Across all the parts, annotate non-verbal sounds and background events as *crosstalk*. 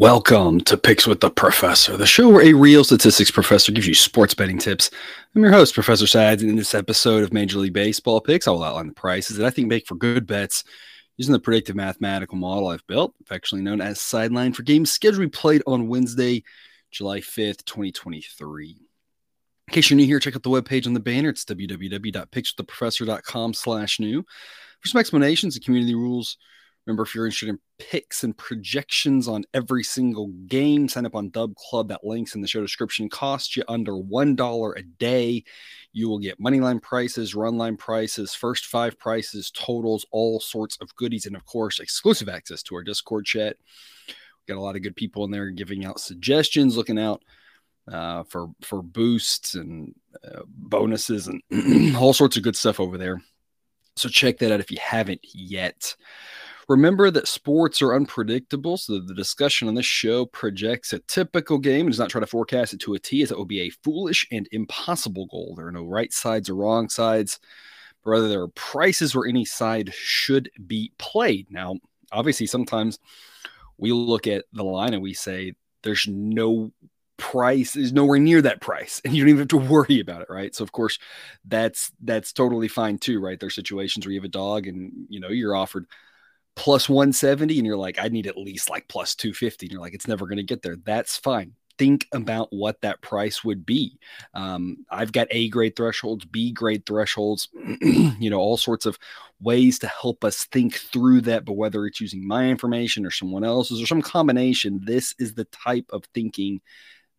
Welcome to Picks with the Professor, the show where a real statistics professor gives you sports betting tips. I'm your host, Professor Sides, and in this episode of Major League Baseball picks, I will outline the prices that I think make for good bets using the predictive mathematical model I've built, affectionately known as Sideline, for games scheduled to be played on Wednesday, July 5th, 2023. In case you're new here, check out the webpage on the banner. It's www.pickswiththeprofessor.com slash new for some explanations and community rules Remember, if you're interested in picks and projections on every single game, sign up on Dub Club. That link's in the show description. Costs you under $1 a day. You will get money line prices, run line prices, first five prices, totals, all sorts of goodies, and of course, exclusive access to our Discord chat. We've got a lot of good people in there giving out suggestions, looking out uh, for for boosts and uh, bonuses and *clears throat* all sorts of good stuff over there. So check that out if you haven't yet. Remember that sports are unpredictable, so the discussion on this show projects a typical game and does not try to forecast it to a T, as that would be a foolish and impossible goal. There are no right sides or wrong sides, but rather there are prices where any side should be played. Now, obviously, sometimes we look at the line and we say there's no price is nowhere near that price and you don't even have to worry about it right so of course that's that's totally fine too right there's situations where you have a dog and you know you're offered plus 170 and you're like, I need at least like plus 250. And you're like, it's never going to get there. That's fine. Think about what that price would be. Um, I've got A grade thresholds, B grade thresholds, *clears throat* you know, all sorts of ways to help us think through that. But whether it's using my information or someone else's or some combination, this is the type of thinking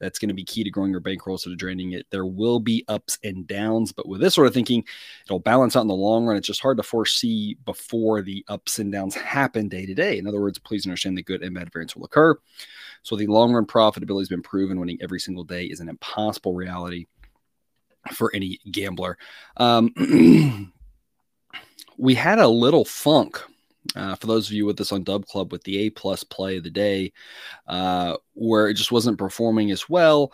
that's going to be key to growing your bankroll instead of draining it. There will be ups and downs, but with this sort of thinking, it'll balance out in the long run. It's just hard to foresee before the ups and downs happen day to day. In other words, please understand the good and bad variance will occur. So the long run profitability has been proven. Winning every single day is an impossible reality for any gambler. Um, *clears throat* we had a little funk uh, for those of you with us on Dub Club with the A plus play of the day, uh, where it just wasn't performing as well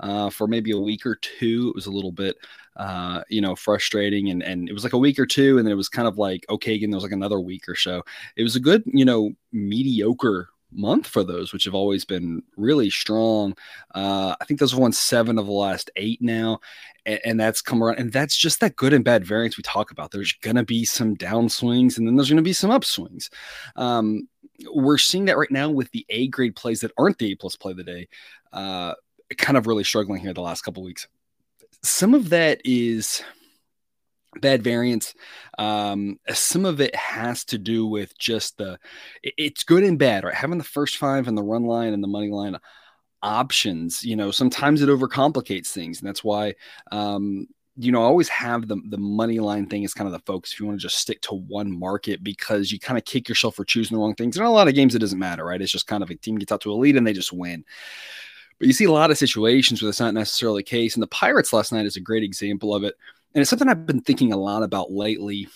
uh, for maybe a week or two. It was a little bit, uh, you know, frustrating, and and it was like a week or two, and then it was kind of like okay, again, there was like another week or so. It was a good, you know, mediocre month for those, which have always been really strong. Uh, I think those have won seven of the last eight now, and, and, that's come around. And that's just that good and bad variance we talk about. There's going to be some downswings, and then there's going to be some upswings. Um, we're seeing that right now with the A grade plays that aren't the A plus play of the day, uh, kind of really struggling here the last couple weeks. Some of that is bad variance. Um, some of it has to do with just the it's good and bad, right? Having the first five and the run line and the money line options, you know, sometimes it overcomplicates things, and that's why um, you know, I always have the the money line thing is kind of the focus. If you want to just stick to one market, because you kind of kick yourself for choosing the wrong things. And a lot of games, it doesn't matter, right? It's just kind of a team gets out to a lead and they just win. But you see a lot of situations where that's not necessarily the case. And the Pirates last night is a great example of it and it's something I've been thinking a lot about lately.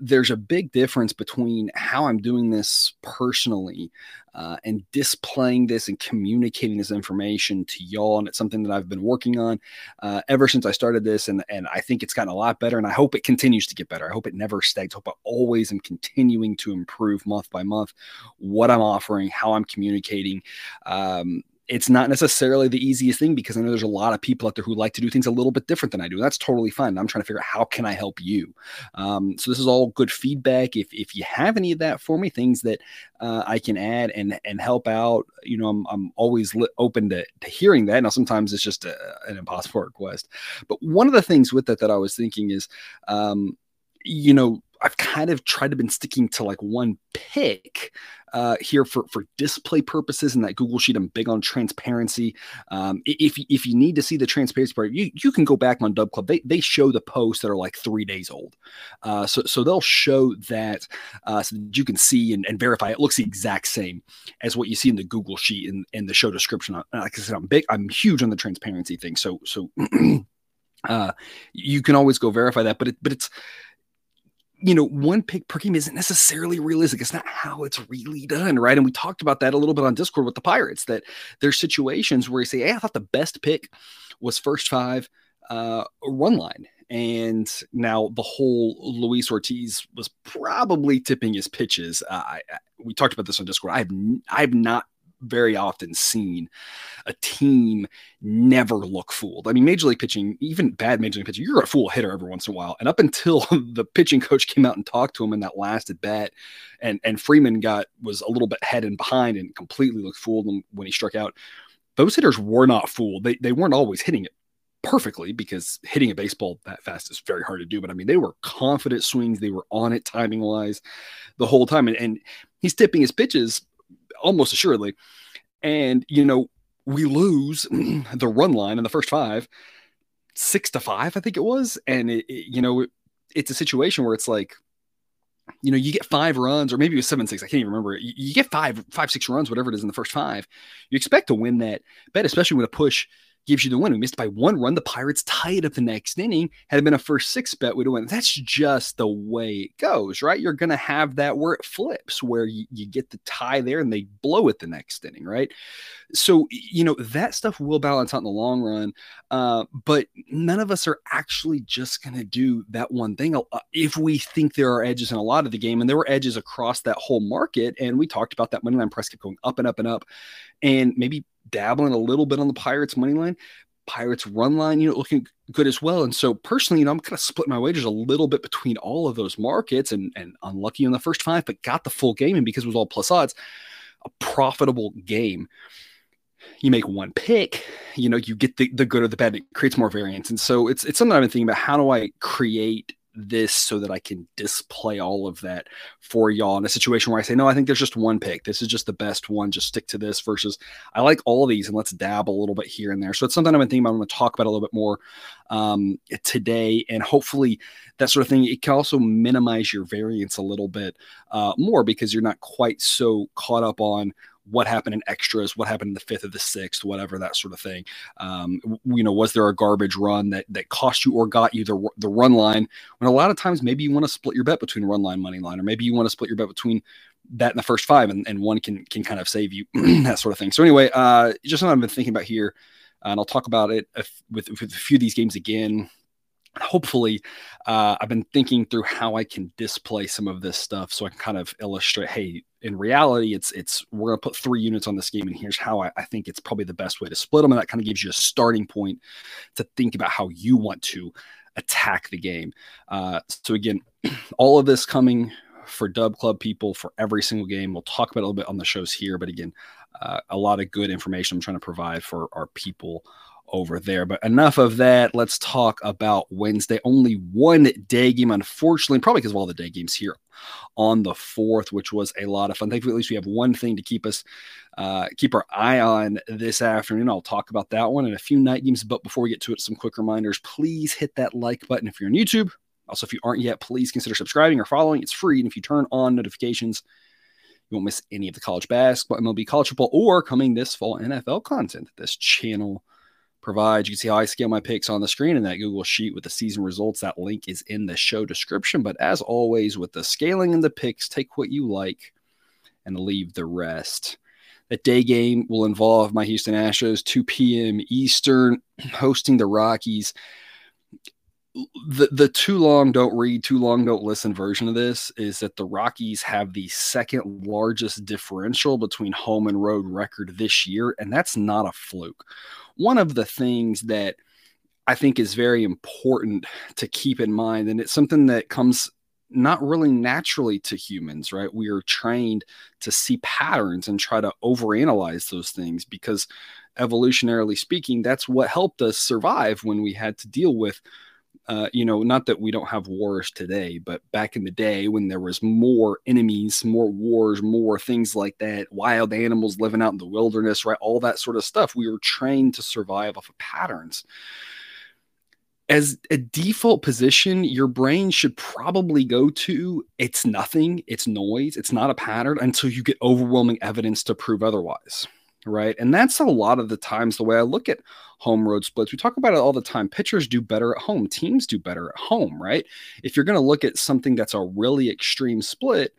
There's a big difference between how I'm doing this personally uh, and displaying this and communicating this information to y'all. And it's something that I've been working on uh, ever since I started this. And, and I think it's gotten a lot better. And I hope it continues to get better. I hope it never stagnates. I hope I always am continuing to improve month by month what I'm offering, how I'm communicating. Um, it's not necessarily the easiest thing because I know there's a lot of people out there who like to do things a little bit different than I do. That's totally fine. I'm trying to figure out how can I help you. Um, so this is all good feedback. If if you have any of that for me, things that uh, I can add and and help out, you know, I'm I'm always li- open to to hearing that. Now sometimes it's just a, an impossible *laughs* request, but one of the things with that that I was thinking is, um, you know, I've kind of tried to been sticking to like one pick uh, here for for display purposes. And that Google Sheet, I'm big on transparency. Um, if if you need to see the transparency part, you you can go back on Dub Club. They they show the posts that are like three days old, uh, so so they'll show that uh, so that you can see and, and verify it looks the exact same as what you see in the Google Sheet in the show description. Like I said, I'm big, I'm huge on the transparency thing. So so. *clears throat* uh, you can always go verify that, but it, but it's you know, one pick per game isn't necessarily realistic. It's not how it's really done, right? And we talked about that a little bit on Discord with the Pirates that there's situations where you say, Hey, I thought the best pick was first five uh, run line. And now the whole Luis Ortiz was probably tipping his pitches. Uh, I, I, we talked about this on Discord. I've I've not very often seen a team never look fooled. I mean, major league pitching, even bad major league pitching, you're a fool hitter every once in a while. And up until *laughs* the pitching coach came out and talked to him in that last at bat, and and Freeman got was a little bit head and behind and completely looked fooled when he struck out. Those hitters were not fooled. They they weren't always hitting it perfectly because hitting a baseball that fast is very hard to do. But I mean, they were confident swings. They were on it timing wise the whole time. And, and he's tipping his pitches almost assuredly. And, you know, we lose *clears throat* the run line in the first five, six to five, I think it was. And, it, it, you know, it, it's a situation where it's like, you know, you get five runs, or maybe it was seven six. I can't even remember. You, you get five, five, six runs, whatever it is in the first five. You expect to win that bet, especially when a push gives you the win. We missed by one run. The Pirates tied up the next inning. Had it been a first six bet, we'd have won. That's just the way it goes, right? You're going to have that where it flips, where you, you get the tie there and they blow it the next inning, right? So, you know, that stuff will balance out in the long run. Uh, but none of us are actually just going to do that one thing. Uh, if we think there are edges in a lot of the game, and there were edges across that whole market, and we talked about that money line price kept going up and up and up, and maybe dabbling a little bit on the Pirates money line. Pirates run line, you know, looking good as well. And so personally, you know, I'm kind of split my wagers a little bit between all of those markets and and unlucky in the first five, but got the full game. And because it was all plus odds, a profitable game. You make one pick, you know, you get the, the good or the bad, it creates more variance. And so it's it's something I've been thinking about. How do I create this so that I can display all of that for y'all in a situation where I say, no, I think there's just one pick. This is just the best one. Just stick to this versus I like all these and let's dab a little bit here and there. So it's something I've been thinking about. I'm going to talk about a little bit more um, today. And hopefully that sort of thing, it can also minimize your variance a little bit uh, more because you're not quite so caught up on what happened in extras, what happened in the fifth of the sixth, whatever that sort of thing. Um, you know, was there a garbage run that that cost you or got you the the run line? When a lot of times maybe you want to split your bet between run line, money line, or maybe you want to split your bet between that in the first five, and, and one can can kind of save you *clears throat* that sort of thing. So anyway, uh, just something I've been thinking about here, and I'll talk about it with, with a few of these games again hopefully uh, i've been thinking through how i can display some of this stuff so i can kind of illustrate hey in reality it's it's we're going to put three units on this game and here's how I, I, think it's probably the best way to split them and that kind of gives you a starting point to think about how you want to attack the game. Uh, so again *clears throat* all of this coming for dub club people for every single game. We'll talk about a little bit on the shows here but again uh, a lot of good information i'm trying to provide for our people over there. But enough of that. Let's talk about Wednesday. Only one day game, unfortunately, probably because of all the day games here on the fourth, which was a lot of fun. Thankfully, at least we have one thing to keep us uh, keep our eye on this afternoon. I'll talk about that one and a few night games. But before we get to it, some quick reminders. Please hit that like button if you're on YouTube. Also, if you aren't yet, please consider subscribing or following. It's free. And if you turn on notifications, you won't miss any of the college basketball, MLB, college football, or coming this fall NFL content that this channel provides. You can see how I scale my picks on the screen in that Google Sheet with the season results. That link is in the show description. But as always, with the scaling and the picks, take what you like and leave the rest. That day game will involve my Houston Astros, 2 p.m. Eastern, *clears throat* hosting the Rockies. The the too long don't read, too long don't listen version of this is that the Rockies have the second largest differential between home and road record this year, and that's not a fluke one of the things that I think is very important to keep in mind, and it's something that comes not really naturally to humans, right? We are trained to see patterns and try to overanalyze those things because evolutionarily speaking, that's what helped us survive when we had to deal with uh, you know, not that we don't have wars today, but back in the day when there was more enemies, more wars, more things like that, wild animals living out in the wilderness, right? All that sort of stuff. We were trained to survive off of patterns. As a default position, your brain should probably go to it's nothing, it's noise, it's not a pattern until you get overwhelming evidence to prove otherwise right? And that's a lot of the times the way I look at home road splits. We talk about it all the time. Pitchers do better at home, teams do better at home, right? If you're going to look at something that's a really extreme split,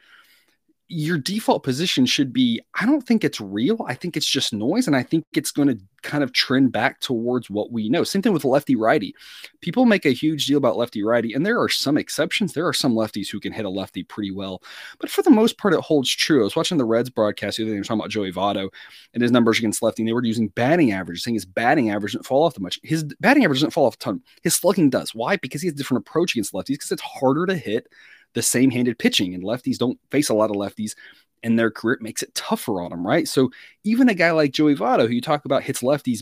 your default position should be I don't think it's real. I think it's just noise. And I think it's going to kind of trend back towards what we know. Same thing with lefty righty. People make a huge deal about lefty righty, and there are some exceptions. There are some lefties who can hit a lefty pretty well. But for the most part, it holds true. I was watching the Reds broadcast the other day, They were talking about Joey Votto and his numbers against lefty. And they were using batting average, saying his batting average didn't fall off that much. His batting average doesn't fall off a ton. His slugging does. Why? Because he has a different approach against lefties, because it's harder to hit the same handed pitching, and lefties don't face a lot of lefties in their career. It makes it tougher on them, right? So even a guy like Joey Votto, who you talk about hits lefties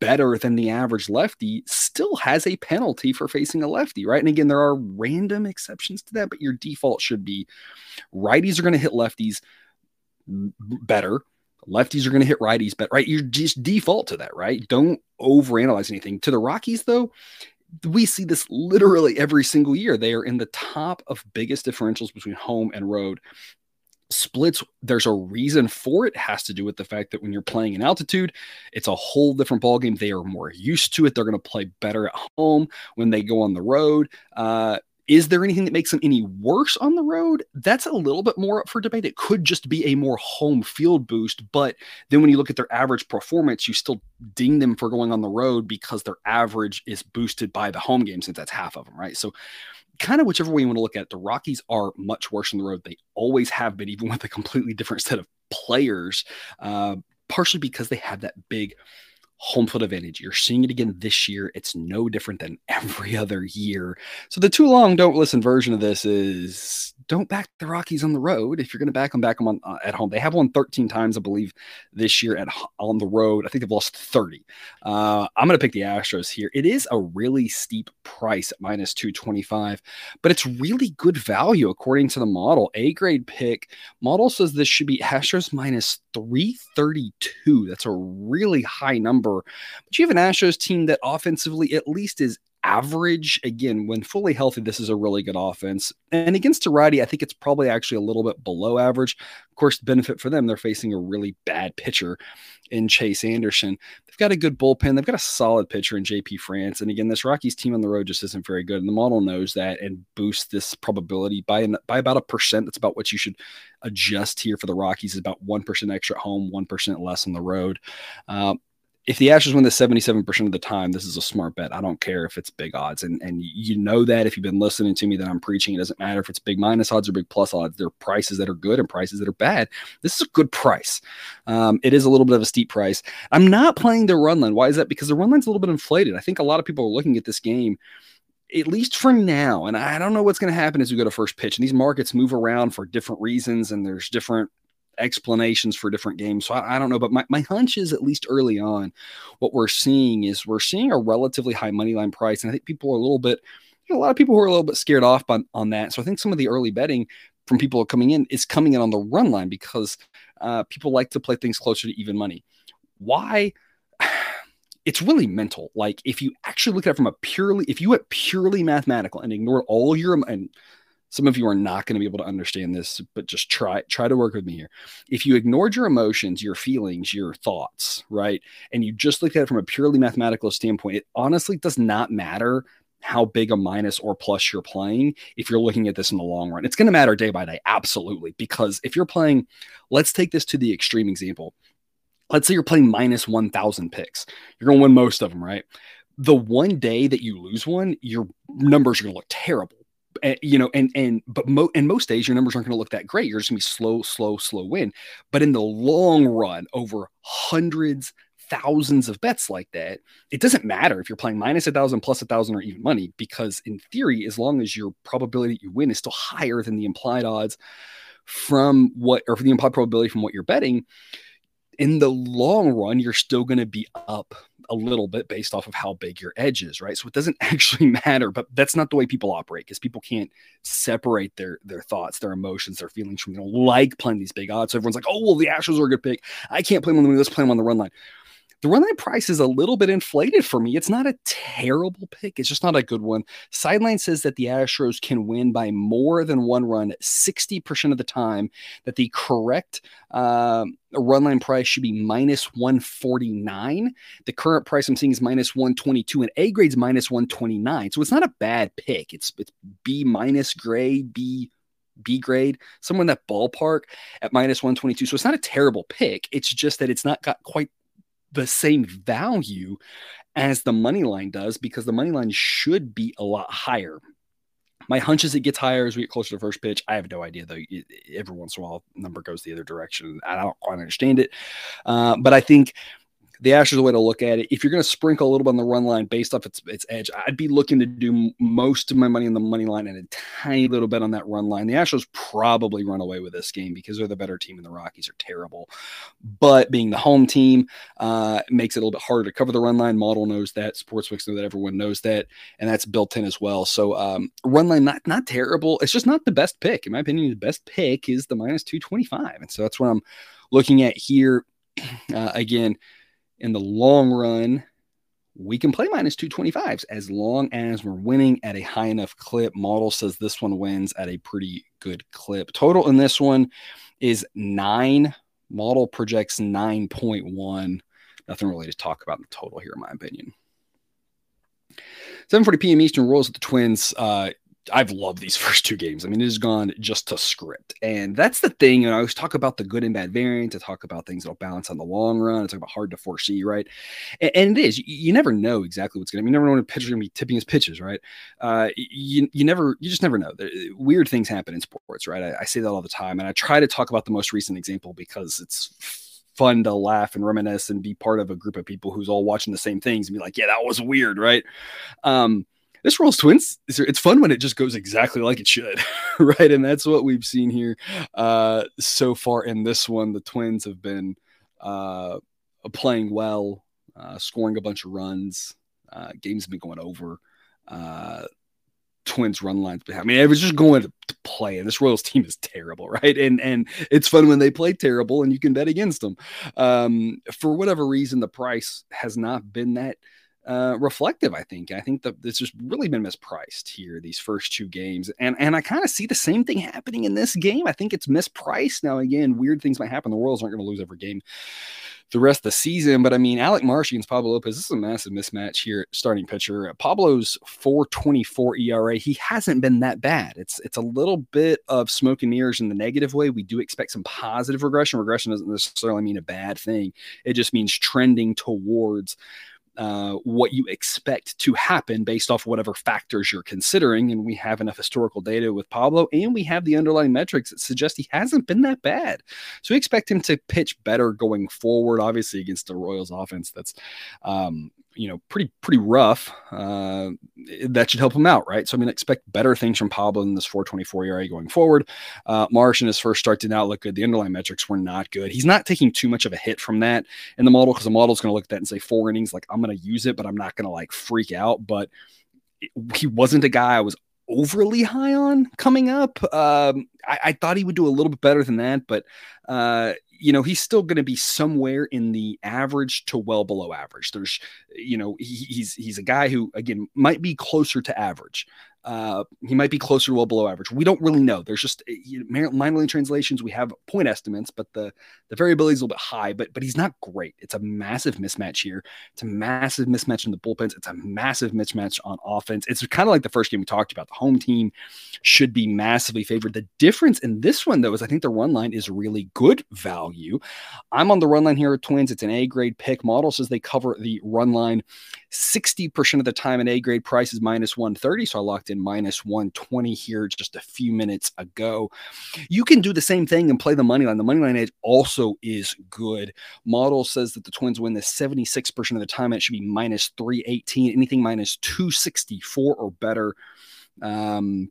better than the average lefty, still has a penalty for facing a lefty, right? And again, there are random exceptions to that, but your default should be righties are going to hit lefties better. Lefties are going to hit righties, but right, you just default to that, right? Don't overanalyze anything. To the Rockies, though, we see this literally every single year. They are in the top of biggest differentials between home and road. Splits, there's a reason for it. it. has to do with the fact that when you're playing in altitude, it's a whole different ballgame. They are more used to it. They're going to play better at home when they go on the road. Uh, is there anything that makes them any worse on the road? That's a little bit more up for debate. It could just be a more home field boost, but then when you look at their average performance, you still ding them for going on the road because their average is boosted by the home game since that's half of them, right? So kind of whichever way you want to look at it, the Rockies are much worse on the road. They always have been, even with a completely different set of players, uh, partially because they have that big home field advantage. You're seeing it again this year. It's no different than *laughs* every other year. So the too long don't listen version of this is don't back the Rockies on the road. If you're going to back them, back them on, uh, at home. They have won 13 times, I believe, this year at on the road. I think they've lost 30. Uh, I'm going to pick the Astros here. It is a really steep price at minus 225, but it's really good value according to the model. A grade pick model says this should be Astros minus 332. That's a really high number. But you have an Astros team that offensively at least is average. Again, when fully healthy, this is a really good offense. And against righty, I think it's probably actually a little bit below average. Of course, benefit for them, they're facing a really bad pitcher in Chase Anderson. They've got a good bullpen. They've got a solid pitcher in JP France. And again, this Rockies team on the road just isn't very good. And the model knows that and boosts this probability by an, by about a percent. That's about what you should adjust here for the Rockies is about 1% extra at home, 1% less on the road. Uh, if the Astros win the 77% of the time, this is a smart bet. I don't care if it's big odds. And and you know that if you've been listening to me that I'm preaching, it doesn't matter if it's big minus odds or big plus odds. There are prices that are good and prices that are bad. This is a good price. Um, it is a little bit of a steep price. I'm not playing the run line. Why is that? Because the run line's a little bit inflated. I think a lot of people are looking at this game at least for now, and I don't know what's going to happen as we go to first pitch. And these markets move around for different reasons, and there's different explanations for different games. So I, I, don't know, but my, my hunch is at least early on, what we're seeing is we're seeing a relatively high money line price. And I think people are a little bit, you know, a lot of people who are a little bit scared off on, on that. So I think some of the early betting from people coming in is coming in on the run line because uh, people like to play things closer to even money. Why? *sighs* It's really mental. Like if you actually look at it from a purely, if you went purely mathematical and ignored all your and some of you are not going to be able to understand this but just try try to work with me here. If you ignored your emotions your feelings your thoughts right and you just looked at it from a purely mathematical standpoint it honestly does not matter how big a minus or plus you're playing if you're looking at this in the long run. It's going to matter day by day absolutely because if you're playing let's take this to the extreme example. Let's say you're playing minus 1000 picks. You're going to win most of them right? The one day that you lose one your numbers are going to look terrible you know, and and but mo- and most days your numbers aren't going to look that great. You're just going to be slow, slow, slow win. But in the long run, over hundreds, thousands of bets like that, it doesn't matter if you're playing minus a thousand, plus a thousand, or even money, because in theory, as long as your probability that you win is still higher than the implied odds from what, or the implied probability from what you're betting, in the long run, you're still going to be up a little bit based off of how big your edge is, right? So it doesn't *laughs* actually matter, but that's not the way people operate because people can't separate their their thoughts, their emotions, their feelings from you know like playing these big odds. So everyone's like, oh well, the Astros are a good pick. I can't play them on the. Let's play them on the run line the run line price is a little bit inflated for me. It's not a terrible pick. It's just not a good one. Sideline says that the Astros can win by more than one run 60% of the time, that the correct uh, run line price should be minus 149. The current price I'm seeing is minus 122, and A grade's minus 129. So it's not a bad pick. It's, it's B minus grade, B B grade, somewhere in that ballpark at minus 122. So it's not a terrible pick. It's just that it's not got quite the same value as the money line does because the money line should be a lot higher. My hunch is it gets higher as we get closer to first pitch. I have no idea though. Every once in a while, number goes the other direction. I don't quite understand it, uh, but I think the Astros a way to look at it. If you're going to sprinkle a little bit on the run line based off its its edge, I'd be looking to do most of my money on the money line and a tiny little bit on that run line. The Astros probably run away with this game because they're the better team and the Rockies are terrible. But being the home team uh, makes it a little bit harder to cover the run line. Model knows that. Sportsbooks know that. Everyone knows that, and that's built in as well. So um, run line not not terrible. It's just not the best pick in my opinion. The best pick is the minus two twenty five, and so that's what I'm looking at here. *clears throat* Uh, again in the long run, we can play minus 225s as long as we're winning at a high enough clip. Model says this one wins at a pretty good clip. Total in this one is nine. Model projects 9.1. Nothing really to talk about in the total here, in my opinion. 7:40 p.m. Eastern Royals at the Twins. Uh, I've loved these *laughs* first two games. I mean, it has gone just to script. And that's the thing. And I always talk about the good and bad variant, I talk about things that'll balance on the long run. I talk about hard to foresee, right? And, and it is. You, you, never know exactly what's going to. You never know when a pitcher's going to be tipping his pitches, right? Uh, you, you never, you just never know. Weird things happen in sports, right? I, I say that all the time. And I try to talk about the most recent example because it's fun to laugh and reminisce and be part of a group of people who's all watching the same things and be like, yeah, that was weird, right? Um, this Royals Twins, it's fun when it just goes exactly like it should, *laughs* right? And that's what we've seen here uh, so far in this one. The Twins have been uh, playing well, uh, scoring a bunch of runs. Uh, games have been going over. Uh, Twins run lines. I mean, it was just going to, to, play, and this Royals team is terrible, *laughs* right? And and it's fun when they play terrible, and you can bet against them. Um, for whatever reason, the price has not been that uh, reflective. I think. I think that this has really been mispriced here these first two games, and and I kind of see the same thing happening in this game. I think it's mispriced. Now again, weird things might happen. The Royals aren't going to lose every game the rest of the season. But I mean, Alec Marsh Pablo Lopez, this is a massive mismatch here, starting pitcher. Pablo's 424 ERA. He hasn't been that bad. It's it's a little bit of smoke and mirrors in the negative way. We do expect some positive regression. Regression doesn't necessarily mean a bad thing. It just means trending towards uh, what you expect to happen based off whatever factors you're considering. And we have enough historical data with Pablo, and we have the underlying metrics that suggest he hasn't been that bad. So we expect him to pitch better going forward, obviously, against the Royals offense that's um, you know pretty pretty rough. Uh, that should help him out, right? So I mean, expect better things from Pablo in this 4.24 ERA going forward. Uh, Marsh in his first start did not look good. The underlying metrics were not good. He's not taking too much of a hit from that in the model because the model is going to look at that and say four innings. Like I'm going to use it, but I'm not going to like freak out. But he wasn't a guy I was overly high on coming up. Um, I, I, thought he would do a little bit better than that, but uh, you know, he's still going to be somewhere in the average to well below average. There's, you know, he, he's he's a guy who again might be closer to average. Uh, he might be closer to well below average. We don't really know. There's just you know, minor league translations. We have point estimates, but the the variability is a little bit high. But but he's not great. It's a massive mismatch here. It's a massive mismatch in the bullpens. It's a massive mismatch on offense. It's kind of like the first game we talked about. The home team should be massively favored. The difference in this one though is I think the run line is really good value. I'm on the run line here at Twins. It's an A grade pick. Model says they cover the run line 60% of the time. An A grade price is minus 130. So I locked in minus 120 here just a few minutes ago. You can do the same thing and play the money line. The money line edge also is good. Model says that the Twins win this 76% of the time. It should be minus 318. Anything minus 264 or better. Um,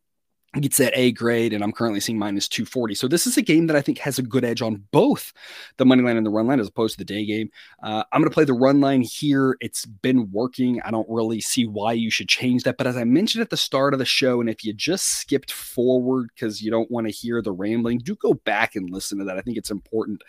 gets that A grade, and I'm currently seeing minus 240. So this is a game that I think has a good edge on both the money line and the run line as opposed to the day game. Uh, I'm going to play the run line here. It's been working. I don't really see why you should change that. But as I mentioned at the start of the show, and if you just skipped forward because you don't want to hear the rambling, do go back and listen to that. I think it's important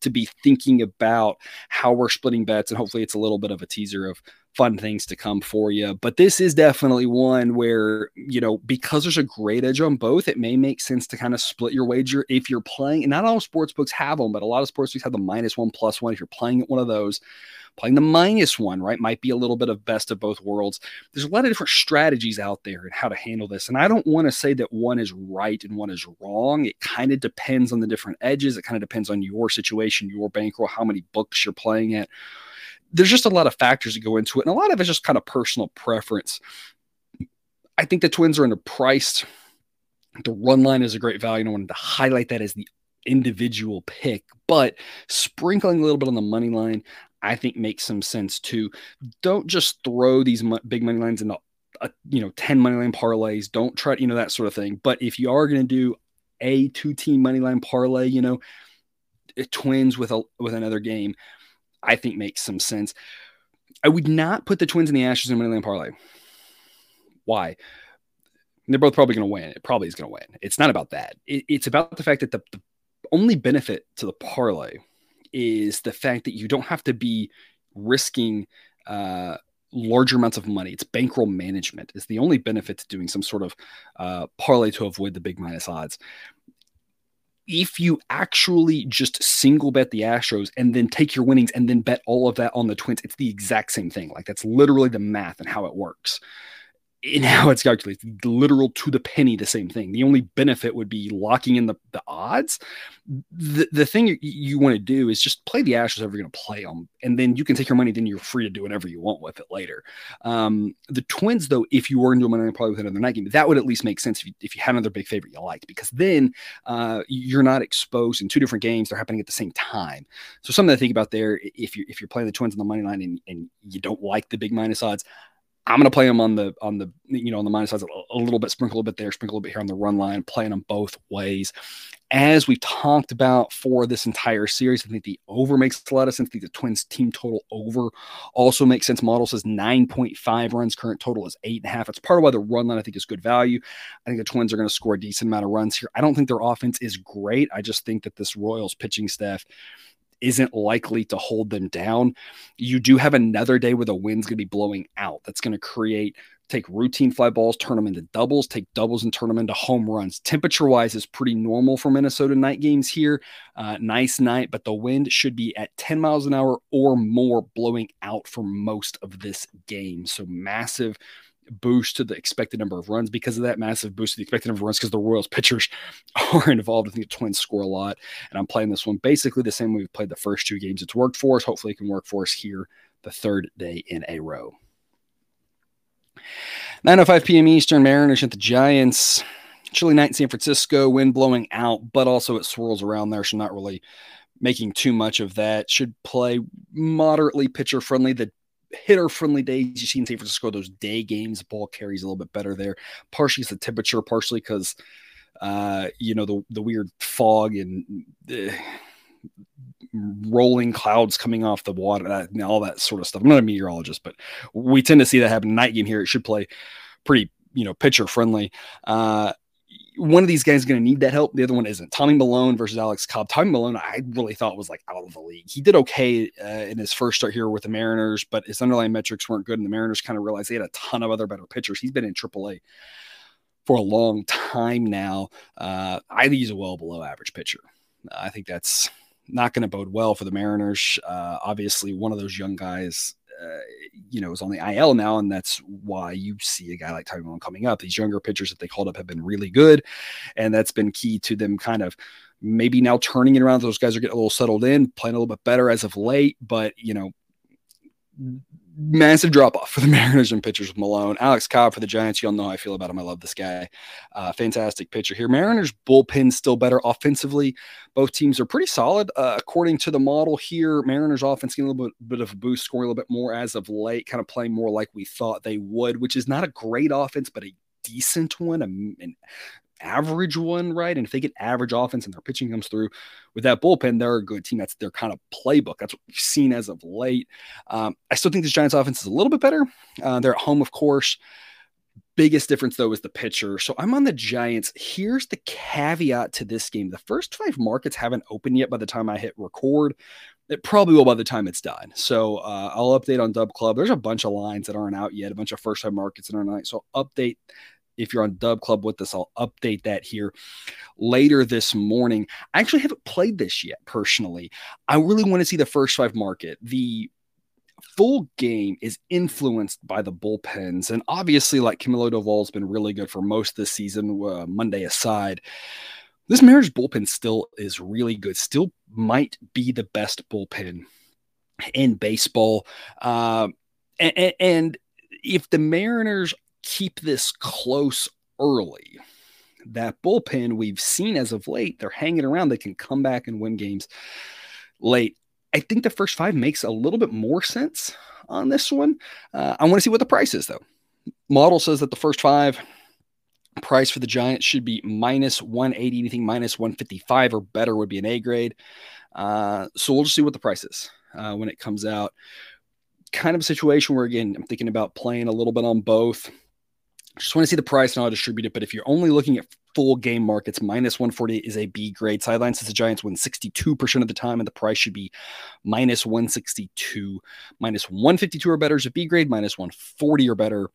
to be thinking about how we're splitting bets, and hopefully it's a little bit of a teaser of fun things to come for you. But this is definitely one where, you know, because there's a great edge on both, it may make sense to kind of split your wager if you're playing. And not all sports books have them, but a lot of sports books have the minus one plus one. If you're playing at one of those, playing the minus one, right, might be a little bit of best of both worlds. There's a lot of different strategies out there and how to handle this. And I don't want to say that one is right and one is wrong. It kind of depends on the different edges. It kind of depends on your situation, your bankroll, how many books you're playing at there's just a lot of factors that go into it, and a lot of it's just kind of personal preference. I think the Twins are underpriced. The run line is a great value. And I wanted to highlight that as the individual pick, but sprinkling a little bit on the money line, I think makes some sense too. Don't just throw these big money lines into a, uh, you know 10 money line parlays. Don't try you know that sort of thing. But if you are going to do a two team money line parlay, you know, eh, Twins with a with another game, I think makes some sense. I would not put the Twins and the Astros in Moneyline parlay. Why? They're both probably going to win. It probably is going to win. It's not about that. It, it's about the fact that the, the only benefit to the parlay is the fact that you don't have to be risking uh, larger amounts of money. It's bankroll management is the only benefit to doing some sort of uh, parlay to avoid the big minus odds if you actually just single bet the Astros and then take your winnings and then bet all of that on the Twins, it's the exact same thing. Like that's literally the math and how it works in *laughs* how it's calculated, literal to the penny, the same thing. The only benefit would be locking in the, the odds. The, the thing you, you want to do is just play the if you're going to play them, and then you can take your money. Then you're free to do whatever you want with it later. Um, the Twins, though, if you were into a money probably with another night game, that would at least make sense if you, if you had another big favorite you liked, because then uh, you're not exposed in two different games. They're happening at the same time. So something to think about there. If you if you're playing the Twins on the money line and, and you don't like the big minus odds, I'm going to play them on the on the you know on the minus sides a, a little bit, sprinkle a little bit there, sprinkle a little bit here on the run line, playing them both ways. As we've talked about for this entire series, I think the over makes a lot of sense. I think the Twins team total over also makes sense. Model says 9.5 runs, current total is eight and a half. It's part of why the run line I think is good value. I think the Twins are going to score a decent amount of runs here. I don't think their offense is great. I just think that this Royals pitching staff isn't likely to hold them down. You do have another day where the wind's going to be blowing out. That's going to create take routine fly balls, turn them into doubles, take doubles and turn them into home runs. Temperature wise is pretty normal for Minnesota night games here. Uh, nice night, but the wind should be at 10 miles an hour or more blowing out for most of this game. So massive boost to the expected number of runs because of that massive boost to the expected number of runs because the Royals *laughs* pitchers are involved. I think the Twins score a lot, and I'm playing this one basically the same way we played the first two games. It's worked for us. Hopefully, it can work for us here the third day in a row. 9:05 p.m. Eastern. Mariners at the Giants. Chilly night in San Francisco. Wind blowing out, but also it swirls around there, so not really making too much of that. Should play moderately pitcher friendly. The hitter friendly days you see in San Francisco, those day games, ball carries a little bit better there. Partially it's the temperature, partially because uh, you know, the the weird fog and uh, rolling clouds coming off the water, and all that sort of stuff. I'm not a meteorologist, but we tend to see that happen night game here. It should play pretty, you know, pitcher friendly. Uh, one of these guys is going to need that help. The other one isn't. Tommy Milone versus Alex Cobb. Tommy Milone, I really thought was like out of the league. He did okay uh, in his first start here with the Mariners, but his underlying metrics weren't good. And the Mariners kind of realized they had a ton of other better pitchers. He's been in AAA for a long time now. Uh, I think he's a well below average pitcher. I think that's not going to bode well for the Mariners. Uh, obviously, one of those young guys uh, you know, is on the IL now, and that's why you see a guy like Milone coming up. These younger pitchers that they called up have been really good, and that's been key to them kind of maybe now turning it around. Those guys are getting a little settled in, playing a little bit better as of late, but you know, massive drop off for the *laughs* Mariners and pitchers with Milone. Alex Cobb for the Giants. You all know how I feel about him. I love this guy. Uh, fantastic pitcher here. Mariners bullpen still better offensively. Both teams are pretty solid. Uh, according to the model here, Mariners offense getting a little bit, bit of a boost, scoring a little bit more as of late, kind of playing more like we thought they would, which is not a great offense, but a decent one, an average one, right? And if they get average offense and their pitching comes through with that bullpen, they're a good team. That's their kind of playbook. That's what we've seen as of late. Um, I still think this Giants offense is a little bit better. Uh, they're at home, of course. Biggest difference though is the pitcher. So I'm on the Giants. Here's the caveat to this game: the first five markets haven't opened yet by the time I hit record. It probably will by the time it's done. So uh, I'll update on Dub Club. There's a bunch of lines that aren't out yet, a bunch of first time markets that aren't out. So update if you're on Dub Club with us, I'll update that here later this morning. I actually haven't played this yet personally. I really want to see the first five market. The full game is influenced by the bullpens. And obviously, like Camilo Doval's been really good for most of the season, uh, Monday aside. This Mariners bullpen still is really good, still might be the best bullpen in baseball. Uh, and, and if the Mariners keep this close early. That bullpen we've seen as of late, they're hanging around. They can come back and win games late. I think the first five makes a little bit more sense on this one. Uh, I want to see what the price is, though. Model says that the first five price for the Giants should be minus 180. Anything minus 155 or better would be an A grade. Uh, so we'll just see what the price is uh, when it comes out. Kind of a situation where, again, I'm thinking about playing a little bit on both just want to see the price and to distribute it. But if you're only looking at full game markets, minus 148 is a B grade. Sideline says the Giants win 62% of the time, and the price should be minus 162. Minus 152 or better is a B grade, minus 140 or better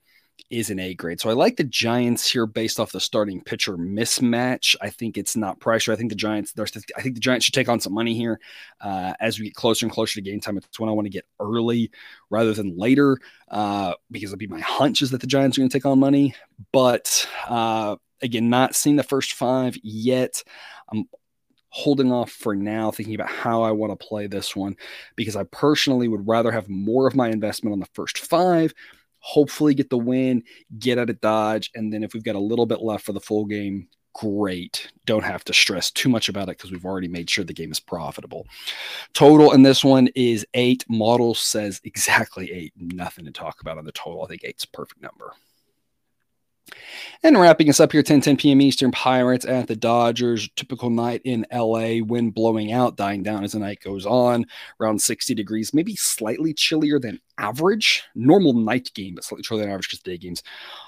is an A grade. So I like the Giants here based off the starting pitcher mismatch. I think it's not pressure. I think the Giants. I think the Giants should take on some money here uh, as we get closer and closer to game time. It's when I want to get early rather than later uh, because it'll be my hunch is that the Giants are going to take on money. But uh, again, not seeing the first five yet. I'm holding off for now, thinking about how I want to play this one because I personally would rather have more of my investment on the first five hopefully get the win, get out of Dodge. And then if we've got a little bit left for the full game, great. Don't have to stress too much about it because we've already made sure the game is profitable. Total in this one is eight. Model says exactly eight. Nothing to talk about on the total. I think eight's perfect number. And wrapping us up here, 10 10 p.m. Eastern, Pirates at the Dodgers. Typical night in LA, wind blowing out, dying down as the night goes on. Around 60 degrees, maybe slightly chillier than average. Normal night game, but slightly chillier than average because day games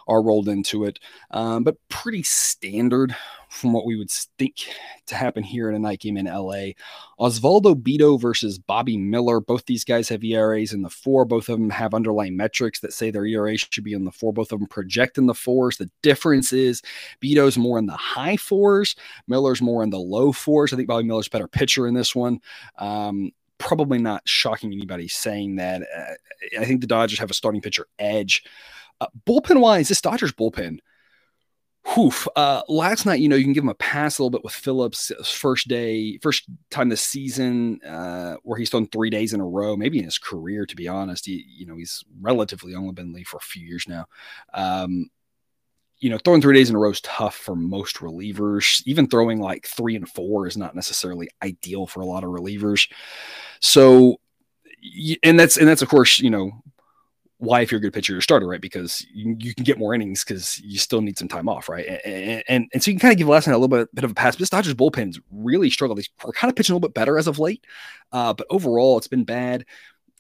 are rolled into it. Um, but pretty standard from what we would think to happen here in a night game in LA. Osvaldo Bido versus Bobby Miller. Both these guys have ERAs in the four. Both of them have underlying metrics that say their ERA should be in the four. Both of them project in the fours. The difference is Bido's more in the high fours. Miller's more in the low fours. I think Bobby Miller's better pitcher in this one. Um, probably not shocking anybody saying that. Uh, I think the Dodgers have a starting pitcher edge. Uh, bullpen wise, this Dodgers bullpen whew, uh, last night, you know, you can give him a pass a little bit with Phillips uh, first day, first time this season, uh, where he's thrown three days in a row, maybe in his career, to be honest. He, you know, he's relatively only been league for a few years now. Um, you know, throwing three days in a row is tough for most relievers. Even throwing like three and four is not necessarily ideal for a lot of relievers. So, and that's and that's of course, you know, why if you're a good pitcher, you're a starter, right? Because you, you can get more innings because you still need some time off, right? And, and, and so you can kind of give last night a little bit, bit of a pass. But this Dodgers bullpen's really struggled. They're kind of pitching a little bit better as of late, uh, but overall it's been bad.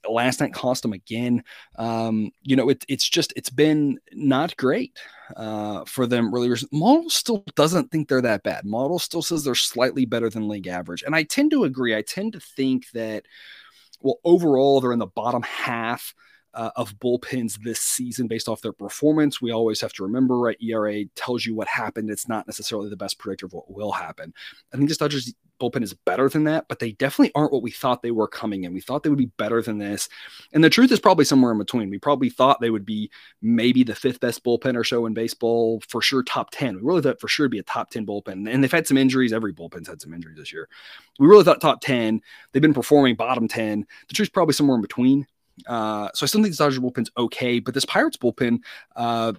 Last night cost them again. Um, you know, it, it's just it's been not great uh, for them Really, Model still doesn't think they're that bad. Model still says they're slightly better than league average, and I tend to agree. I tend to think that well, overall they're in the bottom half uh, of bullpens this season based off their performance. We always have to remember, right? ERA tells you what happened. It's not necessarily the best predictor of what will happen. I think this Dodgers bullpen is better than that, but they definitely aren't what we thought they were coming in. We thought they would be better than this. And the truth is probably somewhere in between. We probably thought they would be maybe the fifth best bullpen or so in baseball, for sure top 10. We really thought for sure to be a top 10 bullpen. And they've had some injuries. Every bullpen's had some injuries this year. We really thought top 10. They've been performing bottom 10. The truth's probably somewhere in between. Uh, so I still think the Dodgers bullpen's okay, but this Pirates bullpen uh,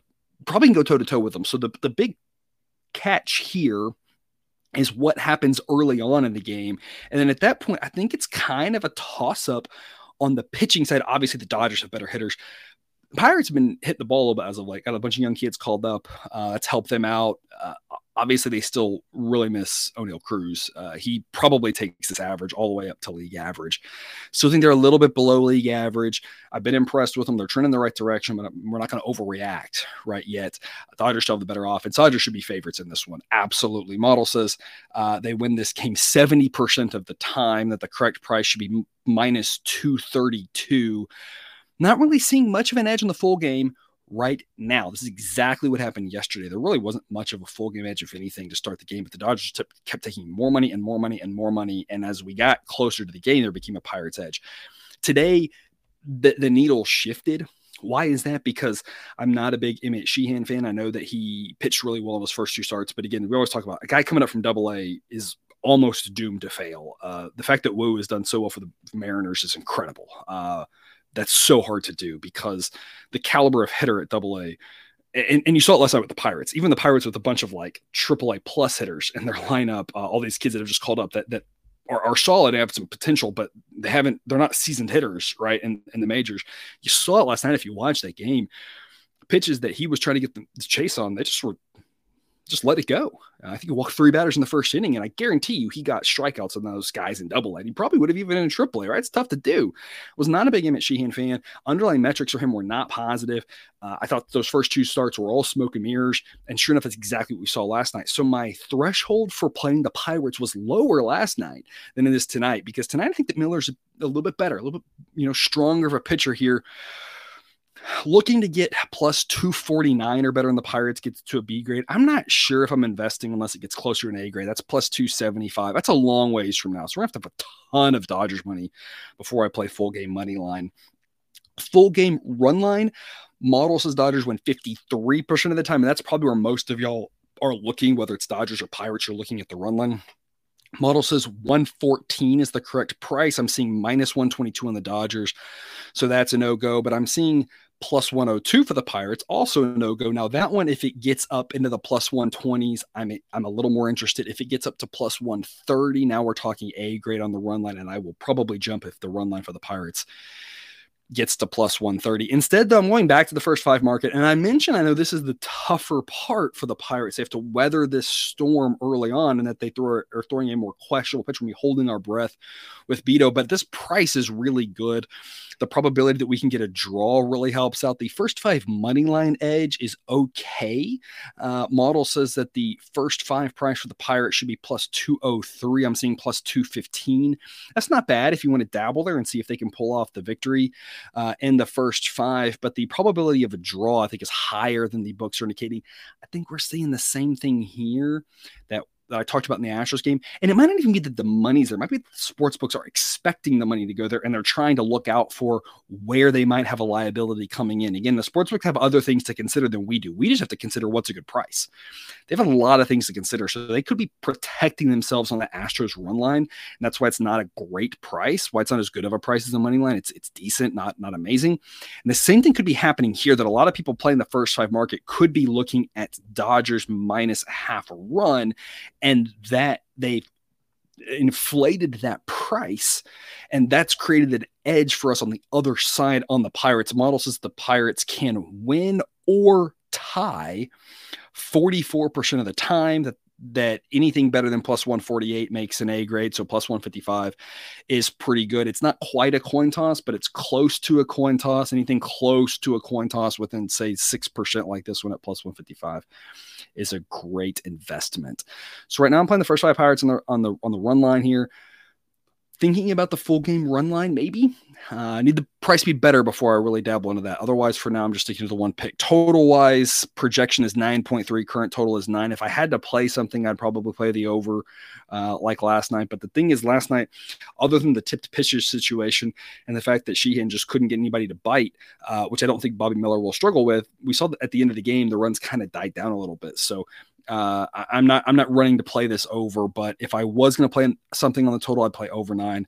probably can go toe to toe with them. So the, the big catch here is what happens early on in the game. And then at that point, I think it's kind of a toss up on the pitching side. Obviously, the Dodgers have better hitters. Pirates have been hitting the ball a bit as of like got a bunch of young kids called up. Uh, that's helped them out. Uh, obviously they still really miss Oneil Cruz. Uh, he probably takes this average all the way up to league average. Still think they're a little bit below league average. I've been impressed with them. They're trending in the right direction, but we're not going to overreact right yet. Dodgers still have the better offense. Dodgers should be favorites in this one. Absolutely. Model says uh, they win this game 70% of the time, that the correct price should be minus 232. Not really seeing much of an edge in the full game right now. This is exactly what happened yesterday. There really wasn't much of a full game edge, if anything, to start the game, but the Dodgers t- kept taking more money and more money and more money. And as we got closer to the game, there became a Pirates edge. Today, the, the needle shifted. Why is that? Because I'm not a big Emmett Sheehan fan. I know that he pitched really well in his first two starts, but again, we always talk about a guy coming up from Double A is almost doomed to fail. Uh, the fact that Woo has done so well for the Mariners is incredible. Uh, that's so hard to do because the caliber of hitter at double A and, and, you saw it last night with the Pirates. Even the Pirates with a bunch of like triple A plus hitters in their *laughs* lineup, uh, all these kids that have just called up that that are, are solid and have some potential, but they haven't. They're not seasoned hitters, right? In, in the majors, you saw it last night if you watched that game. Pitches that he was trying to get the chase on, they just were just let it go. Uh, I think he walked three batters in the first inning, and I guarantee you he got strikeouts on those guys in double A. He probably would have even in triple A, right? It's tough to do. Was not a big Emmett Sheehan fan. Underlying metrics for him were not positive. Uh, I thought those first two starts were all smoke and mirrors, and sure enough, that's exactly what we saw last night. So my threshold for playing the Pirates was lower last night than it is tonight because tonight I think that Miller's a little bit better, a little bit you know stronger of a pitcher here looking to get plus 249 or better in the Pirates gets to a B grade. I'm not sure if I'm investing unless it gets closer to an A grade. That's plus 275. That's a long ways from now. So we're going to have to have a ton of Dodgers money before I play full game money line. Full game run line, model says Dodgers win 53% of the time. And that's probably where most of y'all are looking, whether it's Dodgers or Pirates, you're looking at the run line. Model says 114 is the correct price. I'm seeing minus 122 on the Dodgers. So that's a no go. But I'm seeing plus 102 for the Pirates, also no go. Now, that one, if it gets up into the plus 120s, I'm a, I'm a little more interested. If it gets up to plus 130, now we're talking A grade on the run line, and I will probably jump if the run line for the Pirates gets to plus 130. Instead, though, I'm going back to the first five market. And I mentioned, I know this is the tougher part for the Pirates. They have to weather this storm early on and that they throw, are throwing a more questionable pitch when we holding our breath with Bido. But this price is really good. The probability that we can get a draw really helps out. The first five money line edge is okay. Uh, model says that the first five price for the Pirates should be plus 203. I'm seeing plus 215. That's not bad if you want to dabble there and see if they can pull off the victory uh, in the first five. But the probability of a draw, I think, is higher than the books are indicating. I think we're seeing the same thing here that that I talked about in the Astros game. And it might not even be that the money's there. It might be the sports books are expecting the money to go there and they're trying to look out for where they might have a liability coming in. Again, the sports books have other things to consider than we do. We just have to consider what's a good price. They have a lot of things to consider. So they could be protecting themselves on the Astros run line. And that's why it's not a great price, why it's not as good of a price as the money line. It's it's decent, not not amazing. And the same thing could be happening here that a lot of people playing the first five market could be looking at Dodgers minus half run and that they inflated that price and that's created an edge for us on the other side on the pirates model says the pirates can win or tie 44% of the time that that anything better than plus 148 makes an A grade. So plus 155 is pretty good. It's not quite a coin toss, but it's close to a coin toss. Anything close to a coin toss within, say, 6% like this one at plus 155 is a great investment. So right now I'm playing the first five pirates on the on the on the run line here thinking about the full game run line, maybe. Uh, I need the price to be better before I really dabble into that. Otherwise, for now, I'm just sticking to the one pick. Total wise, projection is 9.3. Current total is nine. If I had to play something, I'd probably play the over uh, like last night. But the thing is, last night, other than the tipped pitches situation and the fact that Sheehan just couldn't get anybody to bite, uh, which I don't think Bobby Miller will struggle with, we saw that at the end of the game, the runs kind of died down a little bit. So uh, I, am not I'm not running to play this over, but if I was going to play something on the total, I'd play over nine.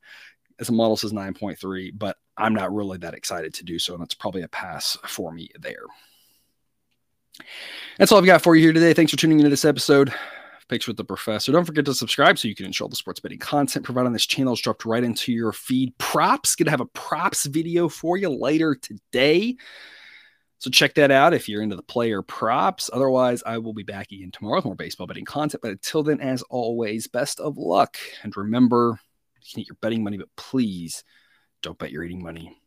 As a model says 9.3, but I'm not really that excited to do so, and that's probably a pass for me there. That's all I've got for you here today. Thanks for tuning into this episode. Picks with the Professor. Don't forget to subscribe so you can ensure the sports betting content provided on this channel is dropped right into your feed. Props, gonna have a props video for you later today. So check that out if you're into the player props. Otherwise, I will be back again tomorrow with more baseball betting content. But until then, as always, best of luck. And remember, you can eat your betting money, but please don't bet your eating money.